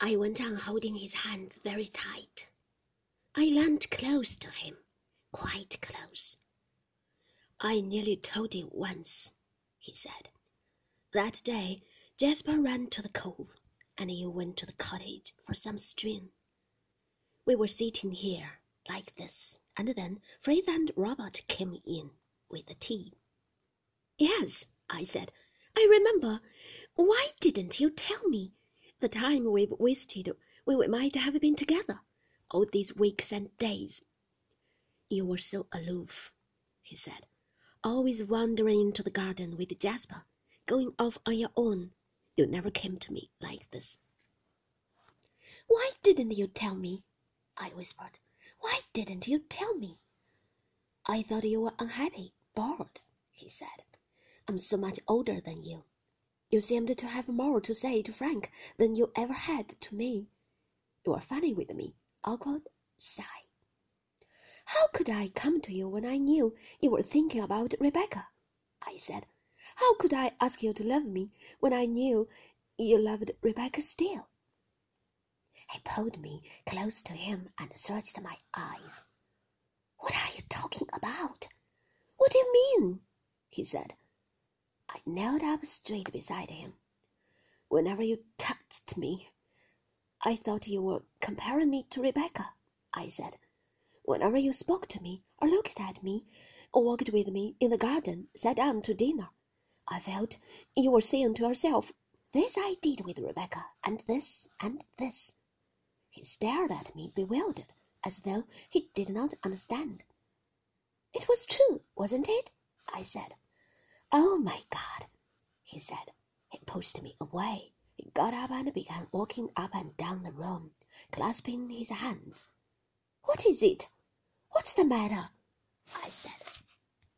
I went on holding his hand very tight. I leaned close to him, quite close. I nearly told you once, he said. That day Jasper ran to the cove, and you went to the cottage for some string. We were sitting here, like this, and then Frith and Robert came in with the tea. Yes, I said, I remember. Why didn't you tell me? The time we've wasted when we might have been together, all these weeks and days. You were so aloof, he said, always wandering into the garden with Jasper, going off on your own. You never came to me like this. Why didn't you tell me? I whispered. Why didn't you tell me? I thought you were unhappy, bored, he said. I'm so much older than you. You seemed to have more to say to Frank than you ever had to me. You were funny with me, awkward, shy. How could I come to you when I knew you were thinking about Rebecca? I said. How could I ask you to love me when I knew you loved Rebecca still? He pulled me close to him and searched my eyes. What are you talking about? What do you mean? he said. I knelt up straight beside him. Whenever you touched me, I thought you were comparing me to Rebecca, I said. Whenever you spoke to me, or looked at me, or walked with me in the garden, sat down to dinner, I felt you were saying to yourself, This I did with Rebecca, and this, and this. He stared at me, bewildered, as though he did not understand. It was true, wasn't it? I said. Oh my God, he said. He pushed me away. He got up and began walking up and down the room, clasping his hands. What is it? What's the matter? I said.